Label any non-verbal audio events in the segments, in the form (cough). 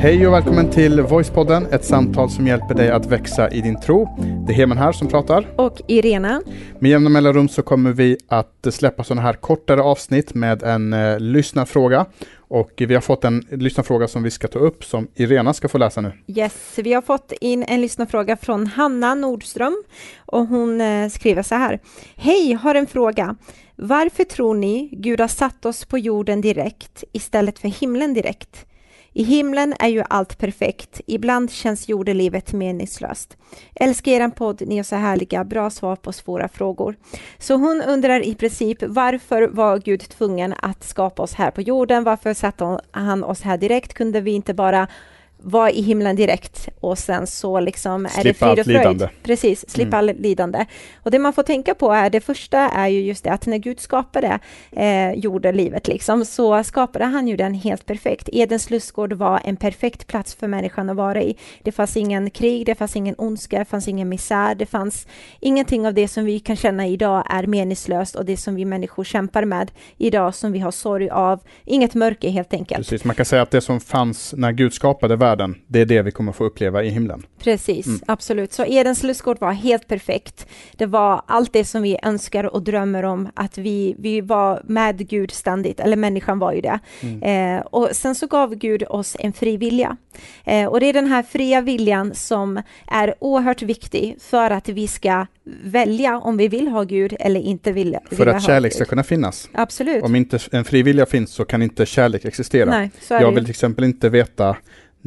Hej och välkommen till Voicepodden, ett samtal som hjälper dig att växa i din tro. Det är Heman här som pratar. Och Irena. Med jämna mellanrum så kommer vi att släppa sådana här kortare avsnitt med en eh, lyssnarfråga. Och vi har fått en lyssnarfråga som vi ska ta upp som Irena ska få läsa nu. Yes, vi har fått in en lyssnarfråga från Hanna Nordström och hon eh, skriver så här. Hej, har en fråga. Varför tror ni Gud har satt oss på jorden direkt istället för himlen direkt? I himlen är ju allt perfekt. Ibland känns jordelivet meningslöst. Älskar er podd, ni är så härliga. Bra svar på svåra frågor. Så hon undrar i princip varför var Gud tvungen att skapa oss här på jorden? Varför satte han oss här direkt? Kunde vi inte bara vara i himlen direkt och sen så liksom är slippa det frid och fröjd. Lidande. Precis, slippa mm. all lidande. Och det man får tänka på är, det första är ju just det att när Gud skapade eh, jordelivet liksom, så skapade han ju den helt perfekt. Edens lustgård var en perfekt plats för människan att vara i. Det fanns ingen krig, det fanns ingen ondska, det fanns ingen misär, det fanns ingenting av det som vi kan känna idag är meningslöst och det som vi människor kämpar med idag som vi har sorg av. Inget mörker helt enkelt. Precis, man kan säga att det som fanns när Gud skapade världen det är det vi kommer få uppleva i himlen. Precis, mm. absolut. Så Edens lustgård var helt perfekt. Det var allt det som vi önskar och drömmer om, att vi, vi var med Gud ständigt, eller människan var ju det. Mm. Eh, och sen så gav Gud oss en fri vilja. Eh, och det är den här fria viljan som är oerhört viktig för att vi ska välja om vi vill ha Gud eller inte vill, För att kärlek ska kunna finnas. Absolut. Om inte en frivilliga finns så kan inte kärlek existera. Nej, Jag vill till exempel inte veta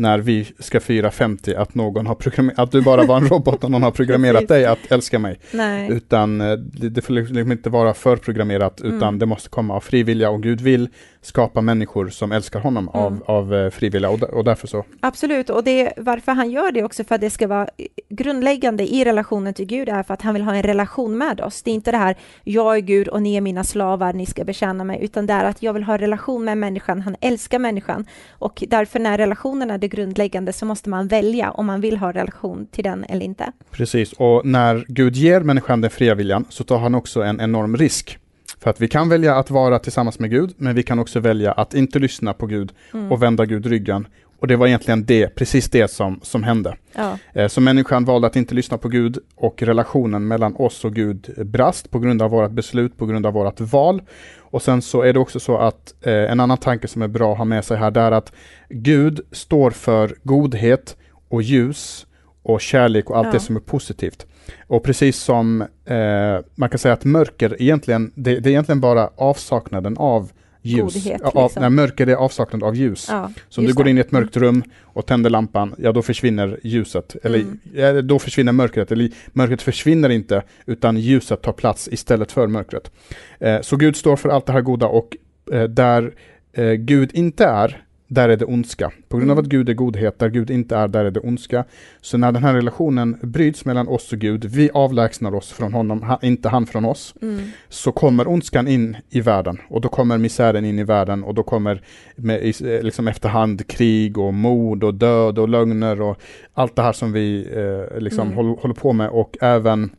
när vi ska fira 50 att någon har programmerat, att du bara var en robot och någon har programmerat dig att älska mig. Nej. Utan eh, det, det får liksom inte vara förprogrammerat utan mm. det måste komma av frivilliga och Gud vill skapa människor som älskar honom mm. av, av eh, frivilliga och, och därför så. Absolut, och det, varför han gör det också för att det ska vara grundläggande i relationen till Gud är för att han vill ha en relation med oss. Det är inte det här, jag är Gud och ni är mina slavar, ni ska betjäna mig, utan det är att jag vill ha en relation med människan, han älskar människan och därför när relationen är det grundläggande så måste man välja om man vill ha relation till den eller inte. Precis, och när Gud ger människan den fria viljan så tar han också en enorm risk. För att vi kan välja att vara tillsammans med Gud, men vi kan också välja att inte lyssna på Gud mm. och vända Gud ryggen. Och det var egentligen det, precis det som, som hände. Ja. Eh, så människan valde att inte lyssna på Gud och relationen mellan oss och Gud brast på grund av vårt beslut, på grund av vårt val. Och sen så är det också så att eh, en annan tanke som är bra att ha med sig här, det är att Gud står för godhet och ljus och kärlek och allt ja. det som är positivt. Och precis som eh, man kan säga att mörker egentligen, det, det är egentligen bara avsaknaden av ljus. Godhet, av, liksom. nej, mörker är avsaknad av ljus. Ja, så om du går in i ett mörkt rum och tänder lampan, ja då försvinner ljuset. Eller mm. då försvinner mörkret. Eller mörkret försvinner inte, utan ljuset tar plats istället för mörkret. Eh, så Gud står för allt det här goda och eh, där eh, Gud inte är, där är det ondska. På grund av mm. att Gud är godhet, där Gud inte är, där är det ondska. Så när den här relationen bryts mellan oss och Gud, vi avlägsnar oss från honom, inte han från oss, mm. så kommer ondskan in i världen och då kommer misären in i världen och då kommer med, liksom efterhand krig och mord och död och lögner och allt det här som vi eh, liksom mm. håller, håller på med och även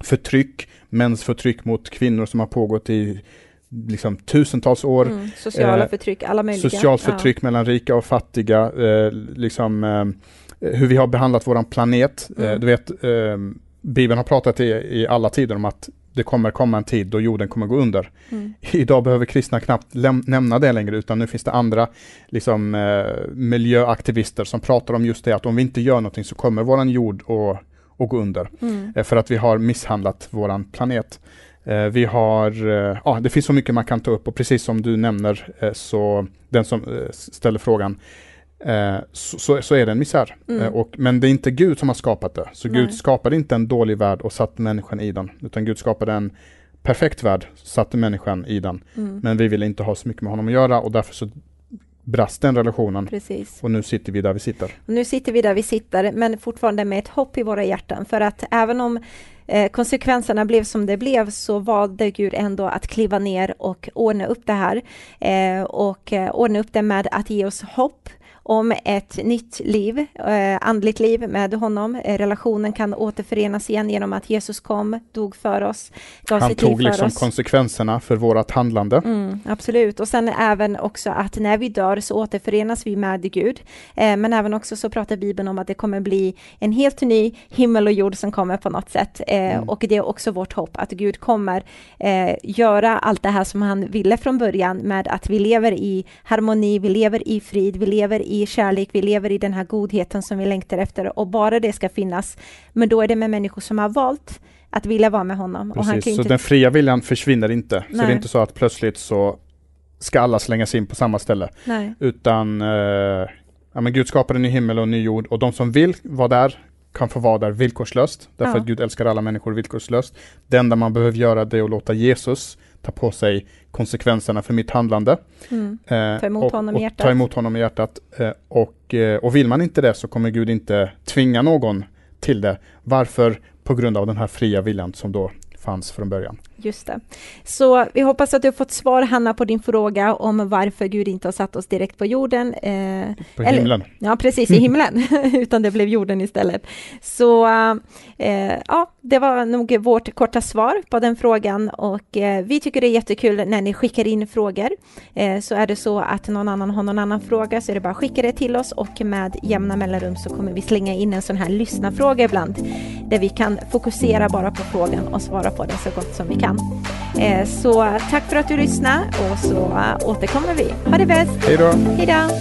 förtryck, mäns förtryck mot kvinnor som har pågått i liksom tusentals år. Mm, sociala eh, förtryck, alla möjliga. Socialt förtryck ja. mellan rika och fattiga, eh, liksom eh, hur vi har behandlat våran planet. Eh, mm. du vet, eh, Bibeln har pratat i, i alla tider om att det kommer komma en tid då jorden kommer gå under. Mm. (laughs) Idag behöver kristna knappt nämna det längre, utan nu finns det andra liksom, eh, miljöaktivister som pratar om just det, att om vi inte gör någonting så kommer våran jord att, att gå under. Mm. för att vi har misshandlat våran planet. Eh, vi har, eh, ja det finns så mycket man kan ta upp och precis som du nämner eh, så den som ställer frågan så, så, är det en misär. Mm. Och, men det är inte Gud som har skapat det. Så Nej. Gud skapade inte en dålig värld och satte människan i den. Utan Gud skapade en perfekt värld, satte människan i den. Mm. Men vi ville inte ha så mycket med honom att göra och därför så brast den relationen. Precis. Och nu sitter vi där vi sitter. nu sitter vi där vi sitter, men fortfarande med ett hopp i våra hjärtan. För att även om eh, konsekvenserna blev som det blev så valde Gud ändå att kliva ner och ordna upp det här. Eh, och eh, ordna upp det med att ge oss hopp om ett nytt liv, eh, andligt liv med honom. Eh, relationen kan återförenas igen genom att Jesus kom, dog för oss, gav Han tog liksom oss. konsekvenserna för vårt handlande. Mm, absolut, och sen även också att när vi dör så återförenas vi med Gud. Eh, men även också så pratar Bibeln om att det kommer bli en helt ny himmel och jord som kommer på något sätt. Mm. Och det är också vårt hopp att Gud kommer göra allt det här som han ville från början med att vi lever i harmoni, vi lever i frid, vi lever i kärlek, vi lever i den här godheten som vi längtar efter och bara det ska finnas. Men då är det med människor som har valt att vilja vara med honom. Precis, och han så inte... den fria viljan försvinner inte. Nej. Så det är inte så att plötsligt så ska alla slängas in på samma ställe. Nej. Utan eh, ja, men Gud skapade en ny himmel och en ny jord och de som vill vara där kan få vara där villkorslöst, därför ja. att Gud älskar alla människor villkorslöst. Det enda man behöver göra det är att låta Jesus ta på sig konsekvenserna för mitt handlande. Mm. Eh, ta emot och, honom i hjärtat. Ta emot honom i hjärtat. Eh, och, eh, och vill man inte det så kommer Gud inte tvinga någon till det. Varför? På grund av den här fria viljan som då fanns från början. Just det. Så vi hoppas att du har fått svar, Hanna, på din fråga om varför Gud inte har satt oss direkt på jorden. Eh, på eller, himlen. Ja, precis, i (laughs) himlen, (laughs) utan det blev jorden istället. Så eh, ja, det var nog vårt korta svar på den frågan och eh, vi tycker det är jättekul när ni skickar in frågor. Eh, så är det så att någon annan har någon annan fråga så är det bara att skicka det till oss och med jämna mellanrum så kommer vi slänga in en sån här lyssnarfråga ibland där vi kan fokusera bara på frågan och svara på den så gott som vi kan. Eh, så tack för att du lyssnade och så återkommer vi. Ha det bäst! Hej då! Hej då!